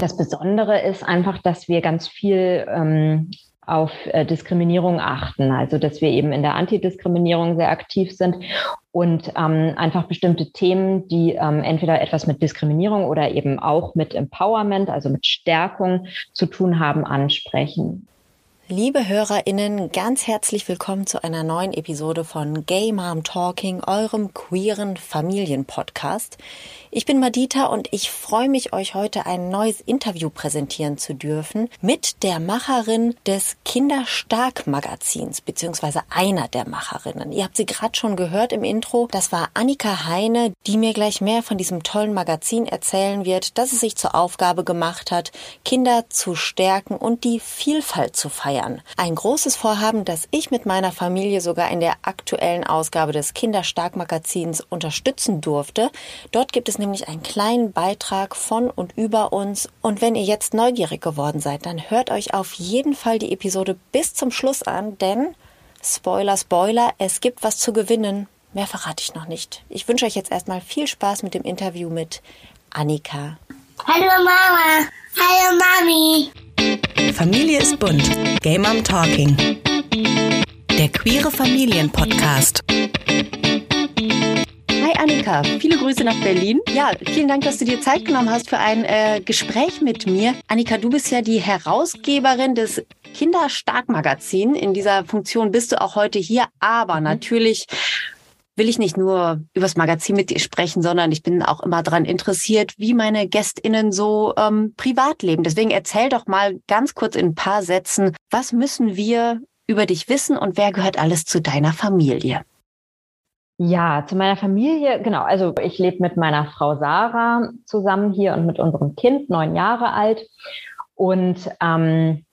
Das Besondere ist einfach, dass wir ganz viel ähm, auf äh, Diskriminierung achten, also dass wir eben in der Antidiskriminierung sehr aktiv sind und ähm, einfach bestimmte Themen, die ähm, entweder etwas mit Diskriminierung oder eben auch mit Empowerment, also mit Stärkung zu tun haben, ansprechen. Liebe HörerInnen, ganz herzlich willkommen zu einer neuen Episode von Gay Mom Talking, eurem queeren Familienpodcast. Ich bin Madita und ich freue mich, euch heute ein neues Interview präsentieren zu dürfen mit der Macherin des Kinderstark-Magazins, beziehungsweise einer der Macherinnen. Ihr habt sie gerade schon gehört im Intro. Das war Annika Heine, die mir gleich mehr von diesem tollen Magazin erzählen wird, dass es sich zur Aufgabe gemacht hat, Kinder zu stärken und die Vielfalt zu feiern. Ein großes Vorhaben, das ich mit meiner Familie sogar in der aktuellen Ausgabe des Kinderstark-Magazins unterstützen durfte. Dort gibt es nämlich einen kleinen Beitrag von und über uns. Und wenn ihr jetzt neugierig geworden seid, dann hört euch auf jeden Fall die Episode bis zum Schluss an, denn Spoiler, Spoiler, es gibt was zu gewinnen. Mehr verrate ich noch nicht. Ich wünsche euch jetzt erstmal viel Spaß mit dem Interview mit Annika. Hallo Mama. Hallo Mami. Familie ist bunt. Game Mom Talking. Der queere Familienpodcast. Hi Annika, viele Grüße nach Berlin. Ja, vielen Dank, dass du dir Zeit genommen hast für ein äh, Gespräch mit mir. Annika, du bist ja die Herausgeberin des Kinderstark-Magazin. In dieser Funktion bist du auch heute hier, aber mhm. natürlich will ich nicht nur übers Magazin mit dir sprechen, sondern ich bin auch immer daran interessiert, wie meine GästInnen so ähm, privat leben. Deswegen erzähl doch mal ganz kurz in ein paar Sätzen, was müssen wir über dich wissen und wer gehört alles zu deiner Familie? Ja, zu meiner Familie, genau. Also ich lebe mit meiner Frau Sarah zusammen hier und mit unserem Kind, neun Jahre alt. Und ähm,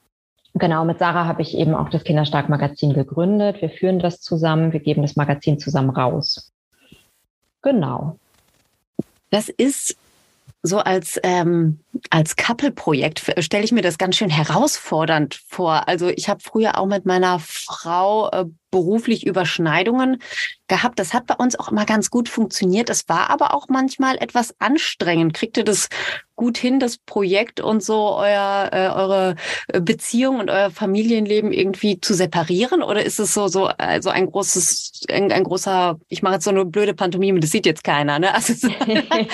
genau, mit Sarah habe ich eben auch das Kinderstark-Magazin gegründet. Wir führen das zusammen, wir geben das Magazin zusammen raus. Genau. Das ist so als, ähm, als Couple-Projekt stelle ich mir das ganz schön herausfordernd vor. Also ich habe früher auch mit meiner Frau äh, beruflich Überschneidungen gehabt. Das hat bei uns auch immer ganz gut funktioniert. Es war aber auch manchmal etwas anstrengend. Kriegt ihr das gut hin, das Projekt und so euer, äh, eure Beziehung und euer Familienleben irgendwie zu separieren? Oder ist es so, so also ein großes, ein, ein großer, ich mache jetzt so eine blöde Pantomime, das sieht jetzt keiner, ne? Also, so ein,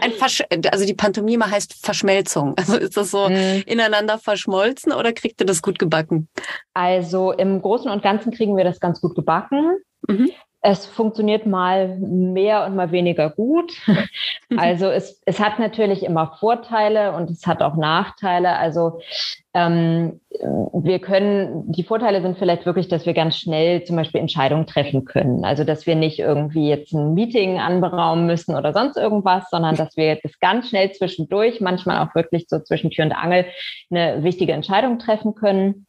ein Versch also die Pantomime heißt Verschmelzung. Also ist das so mhm. ineinander verschmolzen oder kriegt ihr das gut gebacken? Also im Großen und Ganzen kriegen wir das ganz gut gebacken. Mhm. Es funktioniert mal mehr und mal weniger gut. Also es, es hat natürlich immer Vorteile und es hat auch Nachteile. Also ähm, wir können, die Vorteile sind vielleicht wirklich, dass wir ganz schnell zum Beispiel Entscheidungen treffen können. Also dass wir nicht irgendwie jetzt ein Meeting anberaumen müssen oder sonst irgendwas, sondern dass wir jetzt ganz schnell zwischendurch, manchmal auch wirklich so zwischen Tür und Angel, eine wichtige Entscheidung treffen können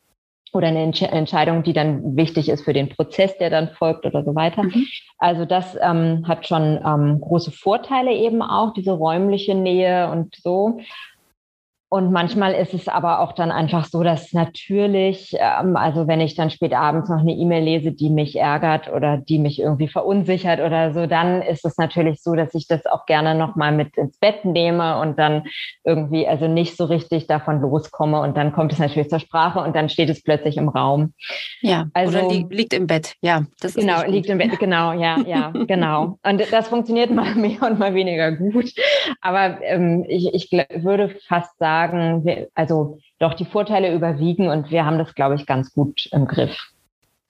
oder eine Entsch Entscheidung, die dann wichtig ist für den Prozess, der dann folgt oder so weiter. Mhm. Also das ähm, hat schon ähm, große Vorteile eben auch, diese räumliche Nähe und so. Und manchmal ist es aber auch dann einfach so, dass natürlich, ähm, also wenn ich dann spät abends noch eine E-Mail lese, die mich ärgert oder die mich irgendwie verunsichert oder so, dann ist es natürlich so, dass ich das auch gerne nochmal mit ins Bett nehme und dann irgendwie also nicht so richtig davon loskomme und dann kommt es natürlich zur Sprache und dann steht es plötzlich im Raum. Ja, also, oder li liegt im Bett, ja. Das ist genau, liegt im Bett, genau, ja, ja, genau. Und das funktioniert mal mehr und mal weniger gut. Aber ähm, ich, ich würde fast sagen, sagen, wir, also doch die Vorteile überwiegen und wir haben das, glaube ich, ganz gut im Griff.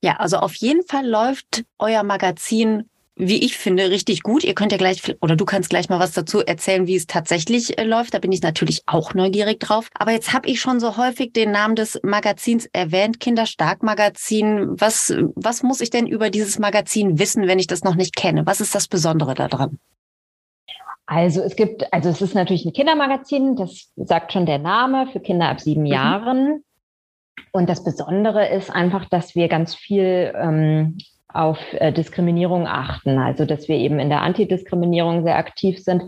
Ja, also auf jeden Fall läuft euer Magazin wie ich finde, richtig gut. Ihr könnt ja gleich, oder du kannst gleich mal was dazu erzählen, wie es tatsächlich äh, läuft. Da bin ich natürlich auch neugierig drauf. Aber jetzt habe ich schon so häufig den Namen des Magazins erwähnt, Kinderstark Magazin. Was, was muss ich denn über dieses Magazin wissen, wenn ich das noch nicht kenne? Was ist das Besondere daran? Also es gibt, also es ist natürlich ein Kindermagazin, das sagt schon der Name, für Kinder ab sieben mhm. Jahren. Und das Besondere ist einfach, dass wir ganz viel ähm, auf äh, Diskriminierung achten. Also dass wir eben in der Antidiskriminierung sehr aktiv sind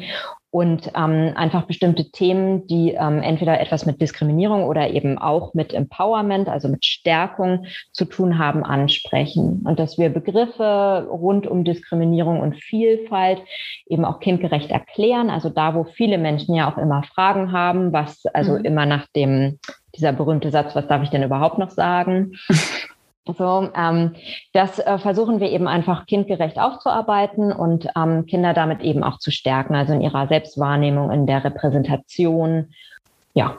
und ähm, einfach bestimmte Themen, die ähm, entweder etwas mit Diskriminierung oder eben auch mit Empowerment, also mit Stärkung zu tun haben, ansprechen. Und dass wir Begriffe rund um Diskriminierung und Vielfalt eben auch kindgerecht erklären. Also da, wo viele Menschen ja auch immer Fragen haben, was also mhm. immer nach dem, dieser berühmte Satz, was darf ich denn überhaupt noch sagen? So, ähm, das äh, versuchen wir eben einfach kindgerecht aufzuarbeiten und ähm, Kinder damit eben auch zu stärken, also in ihrer Selbstwahrnehmung, in der Repräsentation. Ja.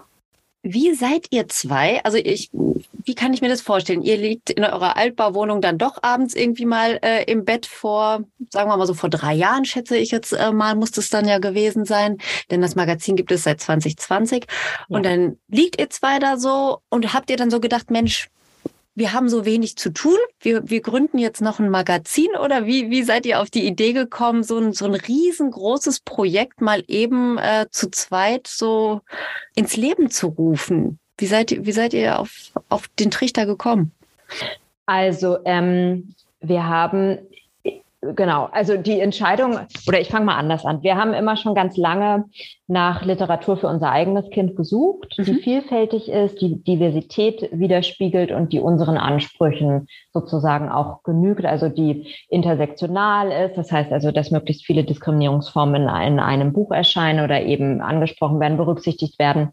Wie seid ihr zwei? Also ich, wie kann ich mir das vorstellen? Ihr liegt in eurer Altbauwohnung dann doch abends irgendwie mal äh, im Bett vor, sagen wir mal so vor drei Jahren, schätze ich jetzt äh, mal, muss das dann ja gewesen sein, denn das Magazin gibt es seit 2020. Ja. Und dann liegt ihr zwei da so und habt ihr dann so gedacht, Mensch, wir haben so wenig zu tun, wir, wir gründen jetzt noch ein Magazin oder wie, wie seid ihr auf die Idee gekommen, so ein, so ein riesengroßes Projekt mal eben äh, zu zweit so ins Leben zu rufen? Wie seid ihr, wie seid ihr auf, auf den Trichter gekommen? Also ähm, wir haben Genau, also die Entscheidung, oder ich fange mal anders an. Wir haben immer schon ganz lange nach Literatur für unser eigenes Kind gesucht, mhm. die vielfältig ist, die Diversität widerspiegelt und die unseren Ansprüchen sozusagen auch genügt, also die intersektional ist. Das heißt also, dass möglichst viele Diskriminierungsformen in einem Buch erscheinen oder eben angesprochen werden, berücksichtigt werden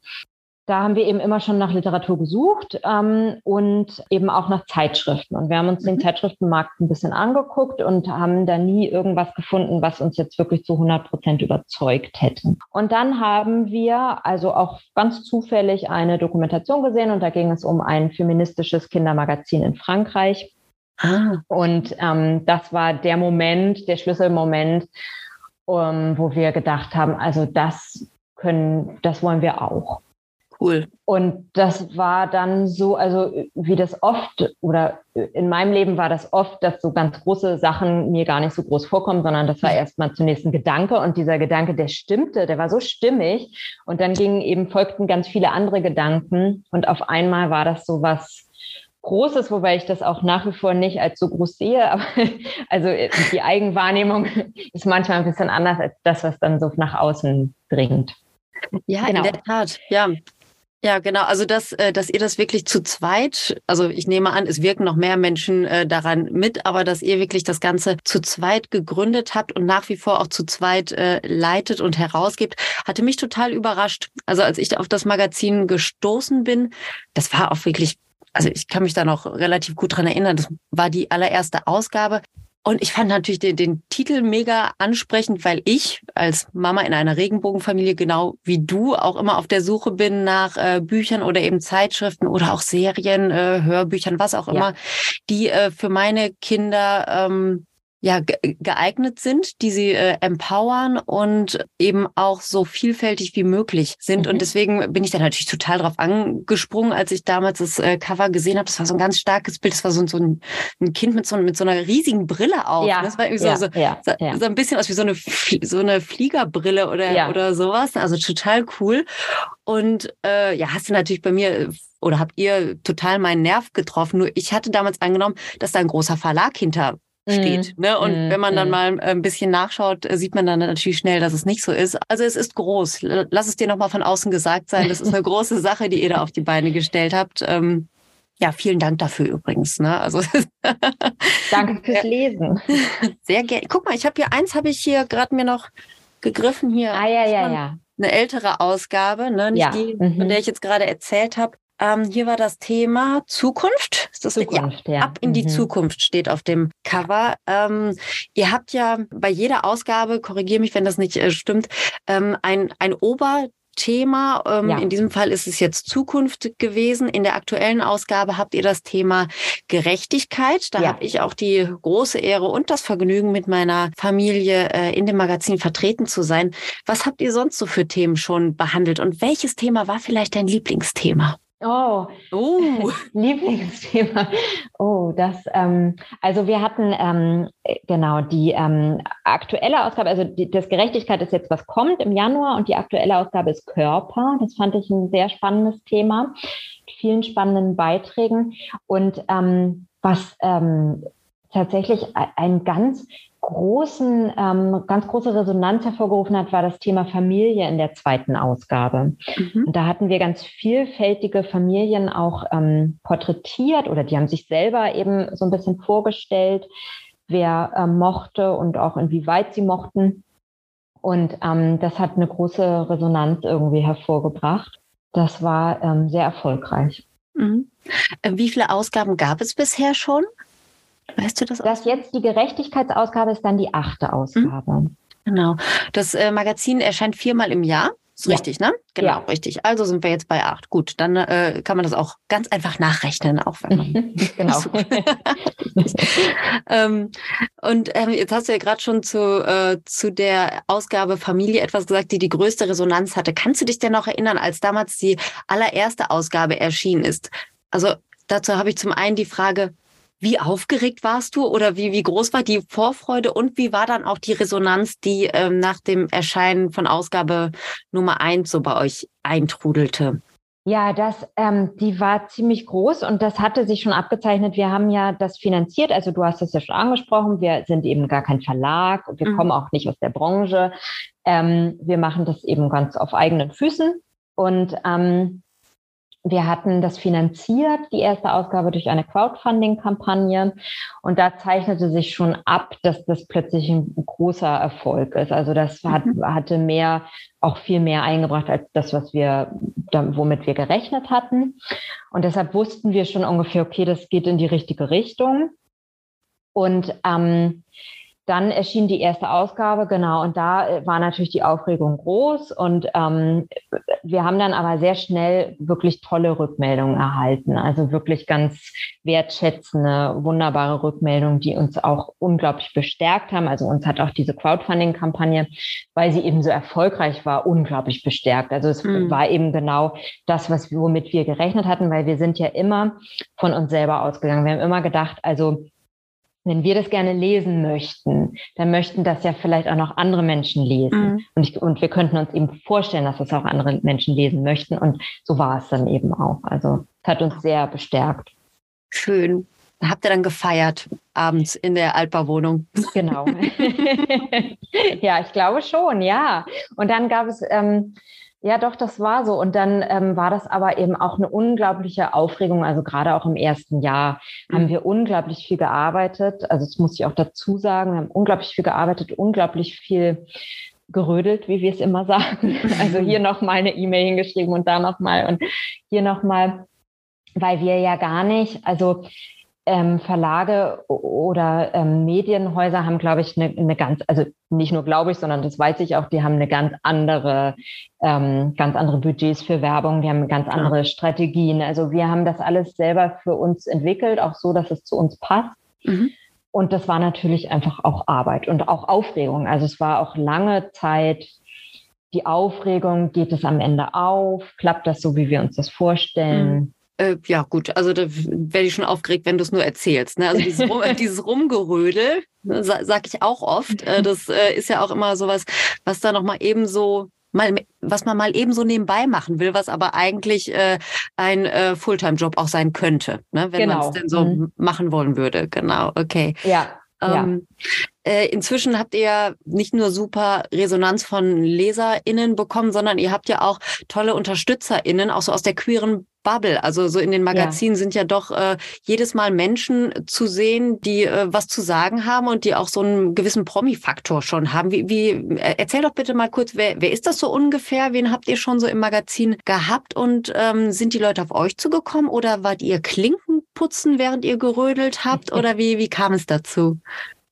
da haben wir eben immer schon nach Literatur gesucht ähm, und eben auch nach Zeitschriften. Und wir haben uns den mhm. Zeitschriftenmarkt ein bisschen angeguckt und haben da nie irgendwas gefunden, was uns jetzt wirklich zu 100 Prozent überzeugt hätte. Und dann haben wir also auch ganz zufällig eine Dokumentation gesehen und da ging es um ein feministisches Kindermagazin in Frankreich. Ah. Und ähm, das war der Moment, der Schlüsselmoment, um, ähm, wo wir gedacht haben, also das können, das wollen wir auch. Cool. Und das war dann so, also wie das oft oder in meinem Leben war das oft, dass so ganz große Sachen mir gar nicht so groß vorkommen, sondern das war erstmal zunächst ein Gedanke und dieser Gedanke, der stimmte, der war so stimmig und dann gingen eben folgten ganz viele andere Gedanken und auf einmal war das so was Großes, wobei ich das auch nach wie vor nicht als so groß sehe, aber also die Eigenwahrnehmung ist manchmal ein bisschen anders als das, was dann so nach außen dringt. Ja, genau. in der Tat. Ja, ja, genau. Also dass, äh, dass ihr das wirklich zu zweit, also ich nehme an, es wirken noch mehr Menschen äh, daran mit, aber dass ihr wirklich das Ganze zu zweit gegründet habt und nach wie vor auch zu zweit äh, leitet und herausgibt, hatte mich total überrascht. Also als ich auf das Magazin gestoßen bin, das war auch wirklich also ich kann mich da noch relativ gut dran erinnern. Das war die allererste Ausgabe. Und ich fand natürlich den, den Titel mega ansprechend, weil ich als Mama in einer Regenbogenfamilie genau wie du auch immer auf der Suche bin nach äh, Büchern oder eben Zeitschriften oder auch Serien, äh, Hörbüchern, was auch immer, die äh, für meine Kinder ähm, ja, geeignet sind, die sie äh, empowern und eben auch so vielfältig wie möglich sind. Mhm. Und deswegen bin ich da natürlich total drauf angesprungen, als ich damals das äh, Cover gesehen habe. Das war so ein ganz starkes Bild. Das war so, so ein, ein Kind mit so, mit so einer riesigen Brille auf. Ja. Das war irgendwie ja, so, so, ja, so, so, ein bisschen aus wie so eine, so eine Fliegerbrille oder, oder sowas. Also total cool. Und äh, ja, hast du natürlich bei mir oder habt ihr total meinen Nerv getroffen. Nur ich hatte damals angenommen, dass da ein großer Verlag hinter steht. Mm, ne? Und mm, wenn man dann mm. mal ein bisschen nachschaut, äh, sieht man dann natürlich schnell, dass es nicht so ist. Also es ist groß. Lass es dir nochmal von außen gesagt sein. Das ist eine große Sache, die ihr da auf die Beine gestellt habt. Ähm, ja, vielen Dank dafür übrigens. Ne? Also Danke fürs Lesen. Sehr gerne. Guck mal, ich habe hier eins, habe ich hier gerade mir noch gegriffen hier. Ah ja, ja, ja. Eine ältere Ausgabe, ne? nicht ja. die, von mhm. der ich jetzt gerade erzählt habe. Ähm, hier war das Thema Zukunft. Ist das Zukunft, ja, ja. Ab in die mhm. Zukunft steht auf dem Cover. Ähm, ihr habt ja bei jeder Ausgabe, korrigiere mich, wenn das nicht äh, stimmt, ähm, ein, ein Ober Thema. Ähm, ja. In diesem Fall ist es jetzt Zukunft gewesen. In der aktuellen Ausgabe habt ihr das Thema Gerechtigkeit. Da ja. habe ich auch die große Ehre und das Vergnügen, mit meiner Familie äh, in dem Magazin vertreten zu sein. Was habt ihr sonst so für Themen schon behandelt und welches Thema war vielleicht dein Lieblingsthema? Oh, oh. Lieblingsthema. Oh, das, ähm, also wir hatten ähm, genau die ähm, aktuelle Ausgabe, also die, das Gerechtigkeit ist jetzt, was kommt im Januar und die aktuelle Ausgabe ist Körper. Das fand ich ein sehr spannendes Thema, mit vielen spannenden Beiträgen. Und ähm, was ähm, tatsächlich einen ganz großen, ähm, ganz große Resonanz hervorgerufen hat, war das Thema Familie in der zweiten Ausgabe. Mhm. Und da hatten wir ganz vielfältige Familien auch ähm, porträtiert oder die haben sich selber eben so ein bisschen vorgestellt, wer ähm, mochte und auch inwieweit sie mochten. Und ähm, das hat eine große Resonanz irgendwie hervorgebracht. Das war ähm, sehr erfolgreich. Mhm. Äh, wie viele Ausgaben gab es bisher schon? Weißt du das? Das jetzt die Gerechtigkeitsausgabe ist dann die achte Ausgabe. Mhm. Genau. Das äh, Magazin erscheint viermal im Jahr. Ist ja. richtig, ne? Genau, ja. richtig. Also sind wir jetzt bei acht. Gut, dann äh, kann man das auch ganz einfach nachrechnen, auch wenn man. genau. ähm, und ähm, jetzt hast du ja gerade schon zu, äh, zu der Ausgabe Familie etwas gesagt, die die größte Resonanz hatte. Kannst du dich denn noch erinnern, als damals die allererste Ausgabe erschienen ist? Also dazu habe ich zum einen die Frage, wie aufgeregt warst du oder wie, wie groß war die Vorfreude und wie war dann auch die Resonanz, die ähm, nach dem Erscheinen von Ausgabe Nummer eins so bei euch eintrudelte? Ja, das, ähm, die war ziemlich groß und das hatte sich schon abgezeichnet. Wir haben ja das finanziert, also du hast es ja schon angesprochen, wir sind eben gar kein Verlag und wir mhm. kommen auch nicht aus der Branche. Ähm, wir machen das eben ganz auf eigenen Füßen und ähm, wir hatten das finanziert, die erste Ausgabe durch eine Crowdfunding-Kampagne. Und da zeichnete sich schon ab, dass das plötzlich ein großer Erfolg ist. Also das hat, mhm. hatte mehr, auch viel mehr eingebracht als das, was wir, womit wir gerechnet hatten. Und deshalb wussten wir schon ungefähr, okay, das geht in die richtige Richtung. Und ähm, dann erschien die erste Ausgabe, genau, und da äh, war natürlich die Aufregung groß. Und ähm, wir haben dann aber sehr schnell wirklich tolle Rückmeldungen erhalten. Also wirklich ganz wertschätzende, wunderbare Rückmeldungen, die uns auch unglaublich bestärkt haben. Also uns hat auch diese Crowdfunding-Kampagne, weil sie eben so erfolgreich war, unglaublich bestärkt. Also es mhm. war eben genau das, was womit wir gerechnet hatten, weil wir sind ja immer von uns selber ausgegangen. Wir haben immer gedacht, also wenn wir das gerne lesen möchten, dann möchten das ja vielleicht auch noch andere Menschen lesen. Mhm. Und, ich, und wir könnten uns eben vorstellen, dass das auch andere Menschen lesen möchten. Und so war es dann eben auch. Also es hat uns sehr bestärkt. Schön. Habt ihr dann gefeiert abends in der Altbauwohnung? Genau. ja, ich glaube schon, ja. Und dann gab es ähm, ja, doch, das war so. Und dann ähm, war das aber eben auch eine unglaubliche Aufregung. Also gerade auch im ersten Jahr mhm. haben wir unglaublich viel gearbeitet. Also das muss ich auch dazu sagen. Wir haben unglaublich viel gearbeitet, unglaublich viel gerödelt, wie wir es immer sagen. Also hier nochmal eine E-Mail hingeschrieben und da nochmal und hier nochmal, weil wir ja gar nicht, also ähm, Verlage oder ähm, Medienhäuser haben, glaube ich, eine, eine ganz, also nicht nur glaube ich, sondern das weiß ich auch, die haben eine ganz andere, ähm, ganz andere Budgets für Werbung, die haben ganz andere ja. Strategien. Also wir haben das alles selber für uns entwickelt, auch so, dass es zu uns passt. Mhm. Und das war natürlich einfach auch Arbeit und auch Aufregung. Also es war auch lange Zeit die Aufregung, geht es am Ende auf? Klappt das so, wie wir uns das vorstellen? Mhm. Äh, ja, gut, also da werde ich schon aufgeregt, wenn du es nur erzählst. Ne? Also dieses, Rum, dieses Rumgerödel, ne, sa sag ich auch oft. Äh, das äh, ist ja auch immer sowas, was da nochmal eben so mal, was man mal eben so nebenbei machen will, was aber eigentlich äh, ein äh, Fulltime-Job auch sein könnte, ne? wenn genau. man es denn so mhm. machen wollen würde. Genau, okay. Ja. Ähm, ja. Äh, inzwischen habt ihr nicht nur super Resonanz von LeserInnen bekommen, sondern ihr habt ja auch tolle UnterstützerInnen, auch so aus der queeren Bubble. Also so in den Magazinen ja. sind ja doch äh, jedes Mal Menschen zu sehen, die äh, was zu sagen haben und die auch so einen gewissen Promi-Faktor schon haben. Wie, wie, äh, erzähl doch bitte mal kurz, wer, wer ist das so ungefähr? Wen habt ihr schon so im Magazin gehabt und ähm, sind die Leute auf euch zugekommen oder wart ihr Klinken putzen, während ihr gerödelt habt oder wie, wie kam es dazu?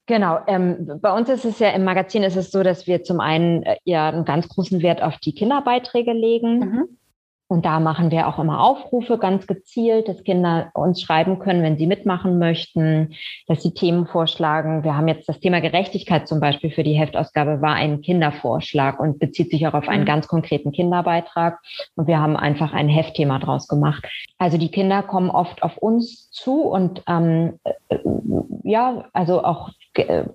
Genau, ähm, bei uns ist es ja im Magazin ist es so, dass wir zum einen äh, ja einen ganz großen Wert auf die Kinderbeiträge legen. Mhm. Und da machen wir auch immer Aufrufe ganz gezielt, dass Kinder uns schreiben können, wenn sie mitmachen möchten, dass sie Themen vorschlagen. Wir haben jetzt das Thema Gerechtigkeit zum Beispiel für die Heftausgabe war ein Kindervorschlag und bezieht sich auch auf einen mhm. ganz konkreten Kinderbeitrag. Und wir haben einfach ein Heftthema draus gemacht. Also die Kinder kommen oft auf uns zu und ähm, äh, ja, also auch äh,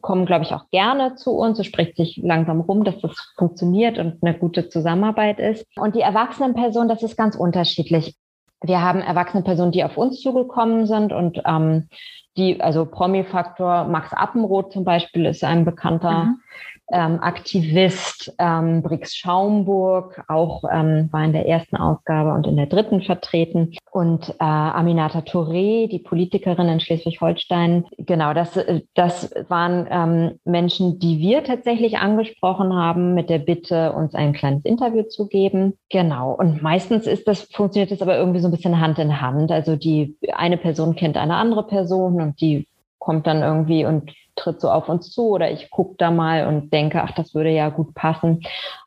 kommen, glaube ich, auch gerne zu uns. Es spricht sich langsam rum, dass das funktioniert und eine gute Zusammenarbeit ist. Und die erwachsenen Personen, das ist ganz unterschiedlich. wir haben erwachsene Personen, die auf uns zugekommen sind und ähm, die, also Promi-Faktor, Max Appenroth zum Beispiel ist ein bekannter mhm ähm, Aktivist ähm, Brix Schaumburg, auch ähm, war in der ersten Ausgabe und in der dritten vertreten. Und äh, Aminata Touré, die Politikerin in Schleswig-Holstein. Genau, das, äh, das waren ähm, Menschen, die wir tatsächlich angesprochen haben mit der Bitte, uns ein kleines Interview zu geben. Genau. Und meistens ist das, funktioniert das aber irgendwie so ein bisschen Hand in Hand. Also die eine Person kennt eine andere Person und die kommt dann irgendwie und tritt so auf uns zu oder ich gucke da mal und denke, ach, das würde ja gut passen.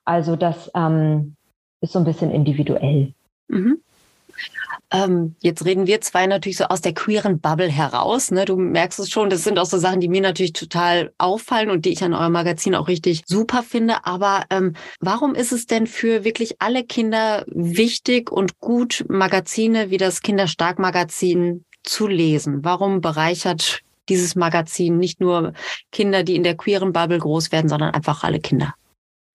Also das ähm, ist so ein bisschen individuell. Mhm. Ähm, jetzt reden wir zwei natürlich so aus der queeren Bubble heraus. Ne? Du merkst es schon, das sind auch so Sachen, die mir natürlich total auffallen und die ich an eurem Magazin auch richtig super finde. Aber ähm, warum ist es denn für wirklich alle Kinder wichtig und gut, Magazine wie das Kinderstark-Magazin zu lesen? Warum bereichert dieses Magazin nicht nur Kinder, die in der queeren Bubble groß werden, sondern einfach alle Kinder?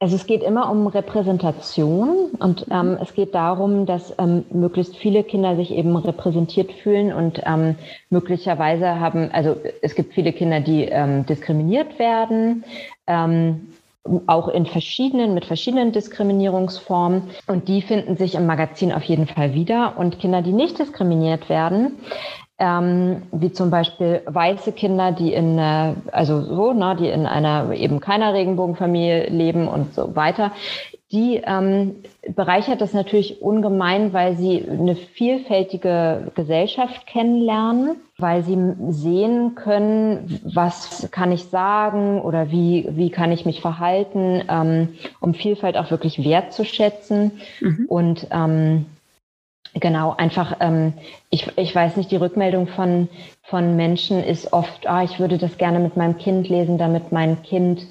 Also es geht immer um Repräsentation und ähm, es geht darum, dass ähm, möglichst viele Kinder sich eben repräsentiert fühlen und ähm, möglicherweise haben, also es gibt viele Kinder, die ähm, diskriminiert werden, ähm, auch in verschiedenen, mit verschiedenen Diskriminierungsformen und die finden sich im Magazin auf jeden Fall wieder und Kinder, die nicht diskriminiert werden, ähm, wie zum Beispiel weiße Kinder, die in, äh, also so, ne, die in einer eben keiner Regenbogenfamilie leben und so weiter, die ähm, bereichert das natürlich ungemein, weil sie eine vielfältige Gesellschaft kennenlernen, weil sie sehen können, was kann ich sagen oder wie, wie kann ich mich verhalten, ähm, um Vielfalt auch wirklich wertzuschätzen. Mhm. Und ähm, Genau, einfach, ähm, ich, ich weiß nicht, die Rückmeldung von, von Menschen ist oft, ah, ich würde das gerne mit meinem Kind lesen, damit mein Kind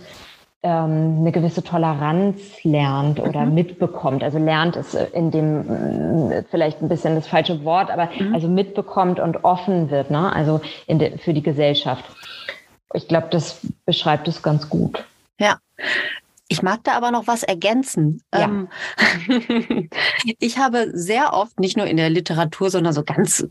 ähm, eine gewisse Toleranz lernt oder mhm. mitbekommt. Also lernt ist in dem äh, vielleicht ein bisschen das falsche Wort, aber mhm. also mitbekommt und offen wird, ne? also in de, für die Gesellschaft. Ich glaube, das beschreibt es ganz gut. Ja. Ich mag da aber noch was ergänzen. Ja. Ähm, ich habe sehr oft, nicht nur in der Literatur, sondern so ganz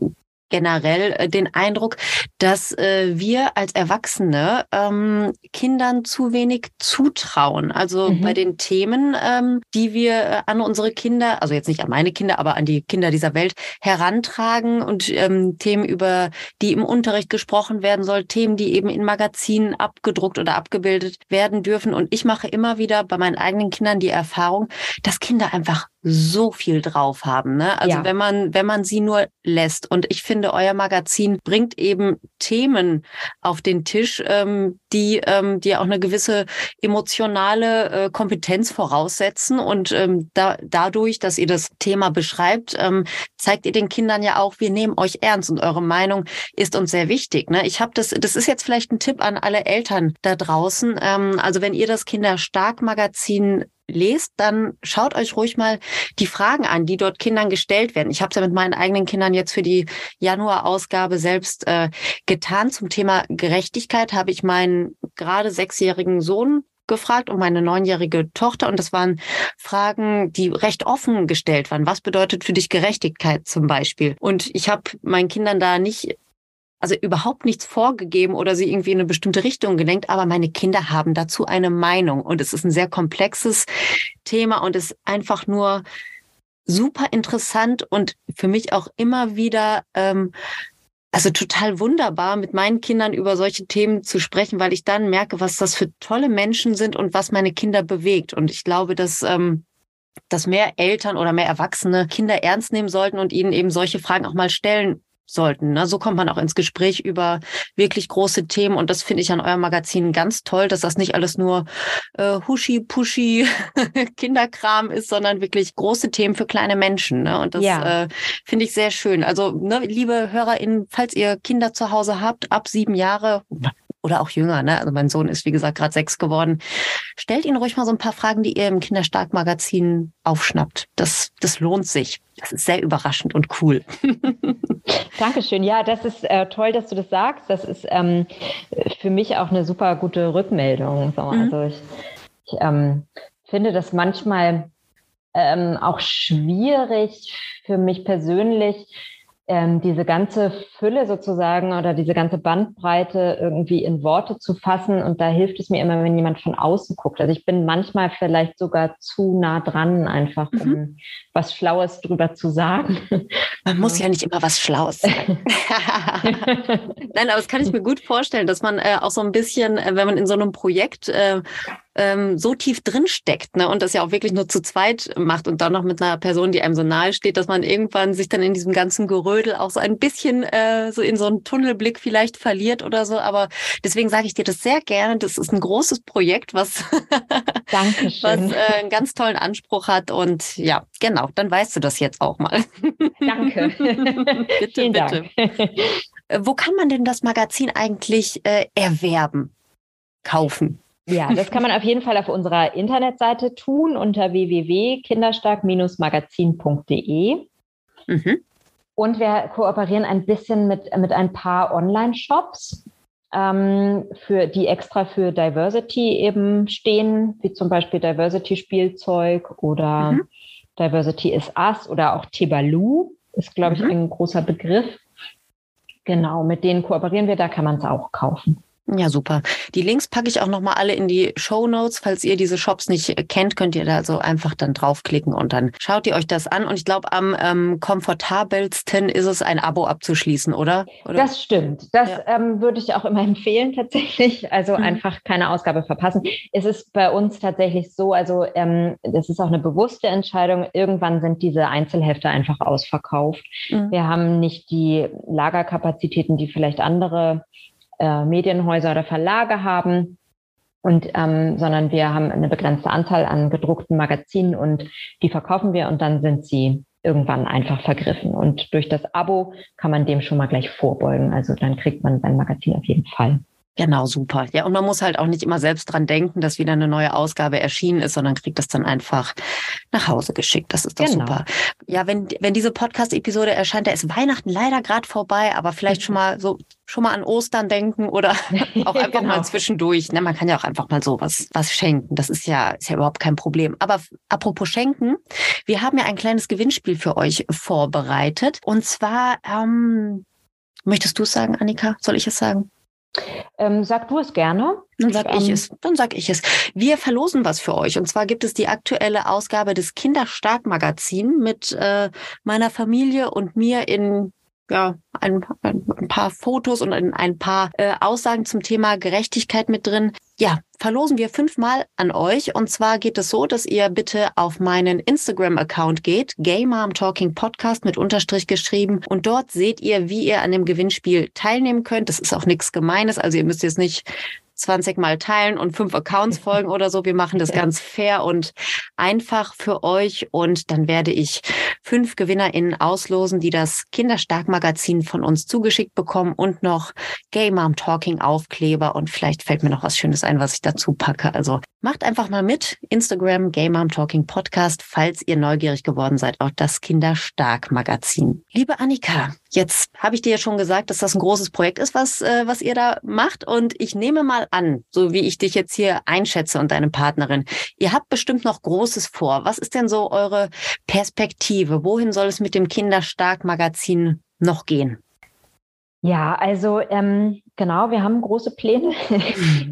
generell äh, den Eindruck, dass äh, wir als Erwachsene ähm, Kindern zu wenig zutrauen. Also mhm. bei den Themen, ähm, die wir äh, an unsere Kinder, also jetzt nicht an meine Kinder, aber an die Kinder dieser Welt herantragen und ähm, Themen, über die im Unterricht gesprochen werden soll, Themen, die eben in Magazinen abgedruckt oder abgebildet werden dürfen. Und ich mache immer wieder bei meinen eigenen Kindern die Erfahrung, dass Kinder einfach so viel drauf haben. Ne? Also ja. wenn man, wenn man sie nur lässt. Und ich finde, euer Magazin bringt eben Themen auf den Tisch, ähm, die, ähm, die auch eine gewisse emotionale äh, Kompetenz voraussetzen. Und ähm, da, dadurch, dass ihr das Thema beschreibt, ähm, zeigt ihr den Kindern ja auch, wir nehmen euch ernst und eure Meinung ist uns sehr wichtig. Ne? Ich habe das, das ist jetzt vielleicht ein Tipp an alle Eltern da draußen. Ähm, also wenn ihr das Kinderstark-Magazin lest, dann schaut euch ruhig mal die Fragen an, die dort Kindern gestellt werden. Ich habe es ja mit meinen eigenen Kindern jetzt für die Januar-Ausgabe selbst äh, getan. Zum Thema Gerechtigkeit habe ich meinen gerade sechsjährigen Sohn gefragt und meine neunjährige Tochter. Und das waren Fragen, die recht offen gestellt waren. Was bedeutet für dich Gerechtigkeit zum Beispiel? Und ich habe meinen Kindern da nicht also überhaupt nichts vorgegeben oder sie irgendwie in eine bestimmte Richtung gelenkt, aber meine Kinder haben dazu eine Meinung und es ist ein sehr komplexes Thema und ist einfach nur super interessant und für mich auch immer wieder ähm, also total wunderbar, mit meinen Kindern über solche Themen zu sprechen, weil ich dann merke, was das für tolle Menschen sind und was meine Kinder bewegt. Und ich glaube, dass ähm, dass mehr Eltern oder mehr Erwachsene Kinder ernst nehmen sollten und ihnen eben solche Fragen auch mal stellen sollten. Ne? So kommt man auch ins Gespräch über wirklich große Themen und das finde ich an eurem Magazin ganz toll, dass das nicht alles nur äh, huschi puschi Kinderkram ist, sondern wirklich große Themen für kleine Menschen. Ne? Und das ja. äh, finde ich sehr schön. Also ne, liebe HörerInnen, falls ihr Kinder zu Hause habt, ab sieben Jahre oder auch jünger, ne? Also mein Sohn ist, wie gesagt, gerade sechs geworden. Stellt ihn ruhig mal so ein paar Fragen, die ihr im Kinderstark-Magazin aufschnappt. Das, das lohnt sich. Das ist sehr überraschend und cool. Dankeschön. Ja, das ist äh, toll, dass du das sagst. Das ist ähm, für mich auch eine super gute Rückmeldung. So. Mhm. Also ich, ich ähm, finde das manchmal ähm, auch schwierig für mich persönlich, ähm, diese ganze Fülle sozusagen oder diese ganze Bandbreite irgendwie in Worte zu fassen. Und da hilft es mir immer, wenn jemand von außen guckt. Also ich bin manchmal vielleicht sogar zu nah dran, einfach um mhm. was Schlaues drüber zu sagen. Man muss ja nicht immer was Schlaues sagen. Nein, aber das kann ich mir gut vorstellen, dass man äh, auch so ein bisschen, äh, wenn man in so einem Projekt äh, ähm, so tief drin steckt ne, und das ja auch wirklich nur zu zweit macht und dann noch mit einer Person, die einem so nahe steht, dass man irgendwann sich dann in diesem ganzen Gerödel auch so ein bisschen äh, so in so einen Tunnelblick vielleicht verliert oder so. Aber deswegen sage ich dir das sehr gerne. Das ist ein großes Projekt, was, was äh, einen ganz tollen Anspruch hat. Und ja, genau, dann weißt du das jetzt auch mal. Danke. bitte, Vielen bitte. Dank. Äh, wo kann man denn das Magazin eigentlich äh, erwerben, kaufen? Ja, das kann man auf jeden Fall auf unserer Internetseite tun unter www.kinderstark-magazin.de. Mhm. Und wir kooperieren ein bisschen mit, mit ein paar Online-Shops, ähm, für, die extra für Diversity eben stehen, wie zum Beispiel Diversity-Spielzeug oder mhm. Diversity is Us oder auch Tebalu, ist, glaube ich, mhm. ein großer Begriff. Genau, mit denen kooperieren wir, da kann man es auch kaufen. Ja, super. Die Links packe ich auch nochmal alle in die Show Notes. Falls ihr diese Shops nicht kennt, könnt ihr da so einfach dann draufklicken und dann schaut ihr euch das an. Und ich glaube, am ähm, komfortabelsten ist es, ein Abo abzuschließen, oder? oder? Das stimmt. Das ja. ähm, würde ich auch immer empfehlen tatsächlich. Also mhm. einfach keine Ausgabe verpassen. Es ist bei uns tatsächlich so, also ähm, das ist auch eine bewusste Entscheidung. Irgendwann sind diese Einzelhefte einfach ausverkauft. Mhm. Wir haben nicht die Lagerkapazitäten, die vielleicht andere äh, Medienhäuser oder Verlage haben. Und, ähm, sondern wir haben eine begrenzte Anzahl an gedruckten Magazinen und die verkaufen wir und dann sind sie irgendwann einfach vergriffen. Und durch das Abo kann man dem schon mal gleich vorbeugen. Also dann kriegt man sein Magazin auf jeden Fall. Genau, super. Ja, und man muss halt auch nicht immer selbst dran denken, dass wieder eine neue Ausgabe erschienen ist, sondern kriegt das dann einfach nach Hause geschickt. Das ist doch genau. super. Ja, wenn, wenn diese Podcast-Episode erscheint, da ist Weihnachten leider gerade vorbei, aber vielleicht schon mal so, schon mal an Ostern denken oder auch einfach genau. mal zwischendurch. Ne, man kann ja auch einfach mal so was, was schenken. Das ist ja, ist ja überhaupt kein Problem. Aber apropos schenken, wir haben ja ein kleines Gewinnspiel für euch vorbereitet. Und zwar, ähm, möchtest du es sagen, Annika? Soll ich es sagen? Ähm, sag du es gerne. Dann sag ich ähm, es. Dann sag ich es. Wir verlosen was für euch. Und zwar gibt es die aktuelle Ausgabe des Kinderstark-Magazin mit äh, meiner Familie und mir in ja, ein, ein, paar Fotos und ein, ein paar äh, Aussagen zum Thema Gerechtigkeit mit drin. Ja, verlosen wir fünfmal an euch. Und zwar geht es so, dass ihr bitte auf meinen Instagram-Account geht, Gay Mom Talking Podcast mit Unterstrich geschrieben. Und dort seht ihr, wie ihr an dem Gewinnspiel teilnehmen könnt. Das ist auch nichts Gemeines. Also ihr müsst jetzt nicht 20 Mal teilen und fünf Accounts folgen oder so. Wir machen das ganz fair und einfach für euch. Und dann werde ich fünf GewinnerInnen auslosen, die das Kinderstark-Magazin von uns zugeschickt bekommen und noch Gay Mom Talking Aufkleber. Und vielleicht fällt mir noch was Schönes ein, was ich dazu packe. Also macht einfach mal mit. Instagram Gay Mom Talking Podcast, falls ihr neugierig geworden seid auf das Kinderstark-Magazin. Liebe Annika, jetzt habe ich dir ja schon gesagt, dass das ein großes Projekt ist, was, äh, was ihr da macht. Und ich nehme mal an, so wie ich dich jetzt hier einschätze und deine Partnerin. Ihr habt bestimmt noch Großes vor. Was ist denn so eure Perspektive? Wohin soll es mit dem Kinderstark-Magazin noch gehen? Ja, also ähm, genau, wir haben große Pläne.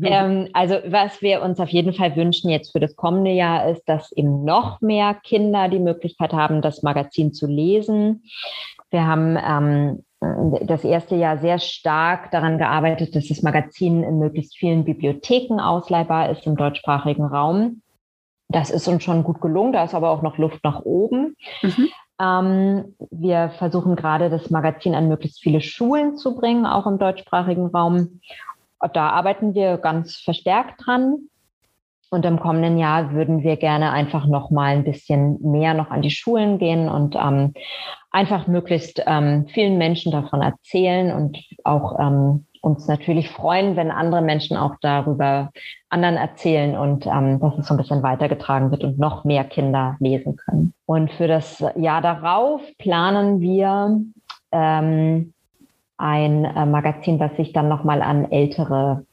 Ähm, also was wir uns auf jeden Fall wünschen jetzt für das kommende Jahr ist, dass eben noch mehr Kinder die Möglichkeit haben, das Magazin zu lesen. Wir haben ähm, das erste Jahr sehr stark daran gearbeitet, dass das Magazin in möglichst vielen Bibliotheken ausleihbar ist im deutschsprachigen Raum. Das ist uns schon gut gelungen, da ist aber auch noch Luft nach oben. Mhm. Ähm, wir versuchen gerade das Magazin an möglichst viele Schulen zu bringen, auch im deutschsprachigen Raum. Da arbeiten wir ganz verstärkt dran. Und im kommenden Jahr würden wir gerne einfach noch mal ein bisschen mehr noch an die Schulen gehen und ähm, einfach möglichst ähm, vielen Menschen davon erzählen und auch ähm, uns natürlich freuen, wenn andere Menschen auch darüber anderen erzählen und ähm, dass es so ein bisschen weitergetragen wird und noch mehr Kinder lesen können. Und für das Jahr darauf planen wir ähm, ein äh, Magazin, was sich dann nochmal an ältere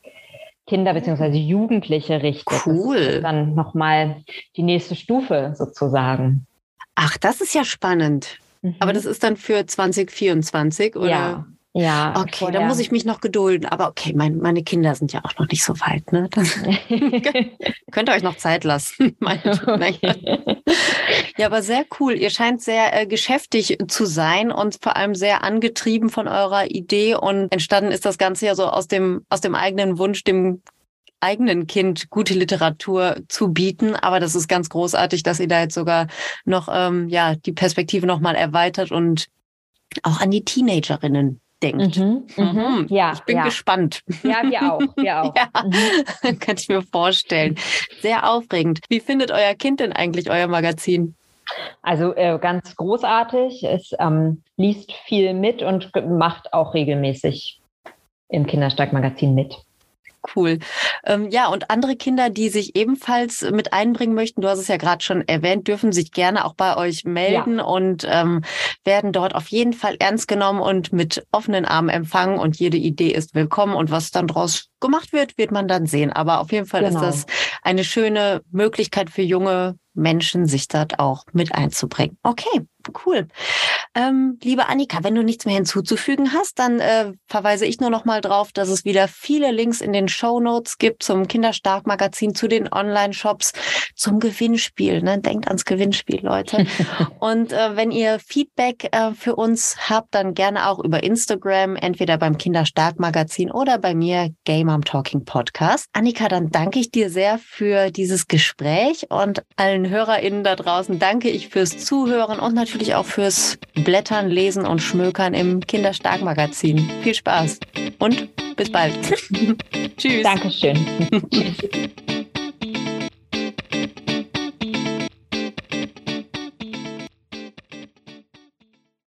Kinder bzw. Jugendliche richtet. Cool. Das ist dann nochmal die nächste Stufe sozusagen. Ach, das ist ja spannend. Mhm. Aber das ist dann für 2024, oder? Ja, ja. Okay, da muss ich mich noch gedulden. Aber okay, mein, meine Kinder sind ja auch noch nicht so weit. Ne? könnt ihr euch noch Zeit lassen. ja, aber sehr cool. Ihr scheint sehr äh, geschäftig zu sein und vor allem sehr angetrieben von eurer Idee. Und entstanden ist das Ganze ja so aus dem, aus dem eigenen Wunsch, dem eigenen Kind gute Literatur zu bieten. Aber das ist ganz großartig, dass ihr da jetzt sogar noch ähm, ja die Perspektive nochmal erweitert und auch an die Teenagerinnen denkt. Mhm, mhm. Mhm. Ja, ich bin ja. gespannt. Ja, wir auch. Wir auch. ja, mhm. kann ich mir vorstellen. Sehr aufregend. Wie findet euer Kind denn eigentlich euer Magazin? Also äh, ganz großartig. Es ähm, liest viel mit und macht auch regelmäßig im Kinderstark-Magazin mit. Cool. Ähm, ja, und andere Kinder, die sich ebenfalls mit einbringen möchten, du hast es ja gerade schon erwähnt, dürfen sich gerne auch bei euch melden ja. und ähm, werden dort auf jeden Fall ernst genommen und mit offenen Armen empfangen und jede Idee ist willkommen und was dann draus gemacht wird, wird man dann sehen. Aber auf jeden Fall genau. ist das eine schöne Möglichkeit für junge Menschen, sich dort auch mit einzubringen. Okay, cool. Ähm, liebe Annika, wenn du nichts mehr hinzuzufügen hast, dann äh, verweise ich nur noch mal drauf, dass es wieder viele Links in den Show Notes gibt zum Kinderstark-Magazin, zu den Online-Shops, zum Gewinnspiel. Ne? Denkt ans Gewinnspiel, Leute. Und äh, wenn ihr Feedback äh, für uns habt, dann gerne auch über Instagram, entweder beim Kinderstark-Magazin oder bei mir, Game Mom Talking Podcast. Annika, dann danke ich dir sehr für dieses Gespräch und allen HörerInnen da draußen danke ich fürs Zuhören und natürlich auch fürs Blättern, Lesen und Schmökern im Kinderstark-Magazin. Viel Spaß und bis bald. Tschüss. Dankeschön. Tschüss.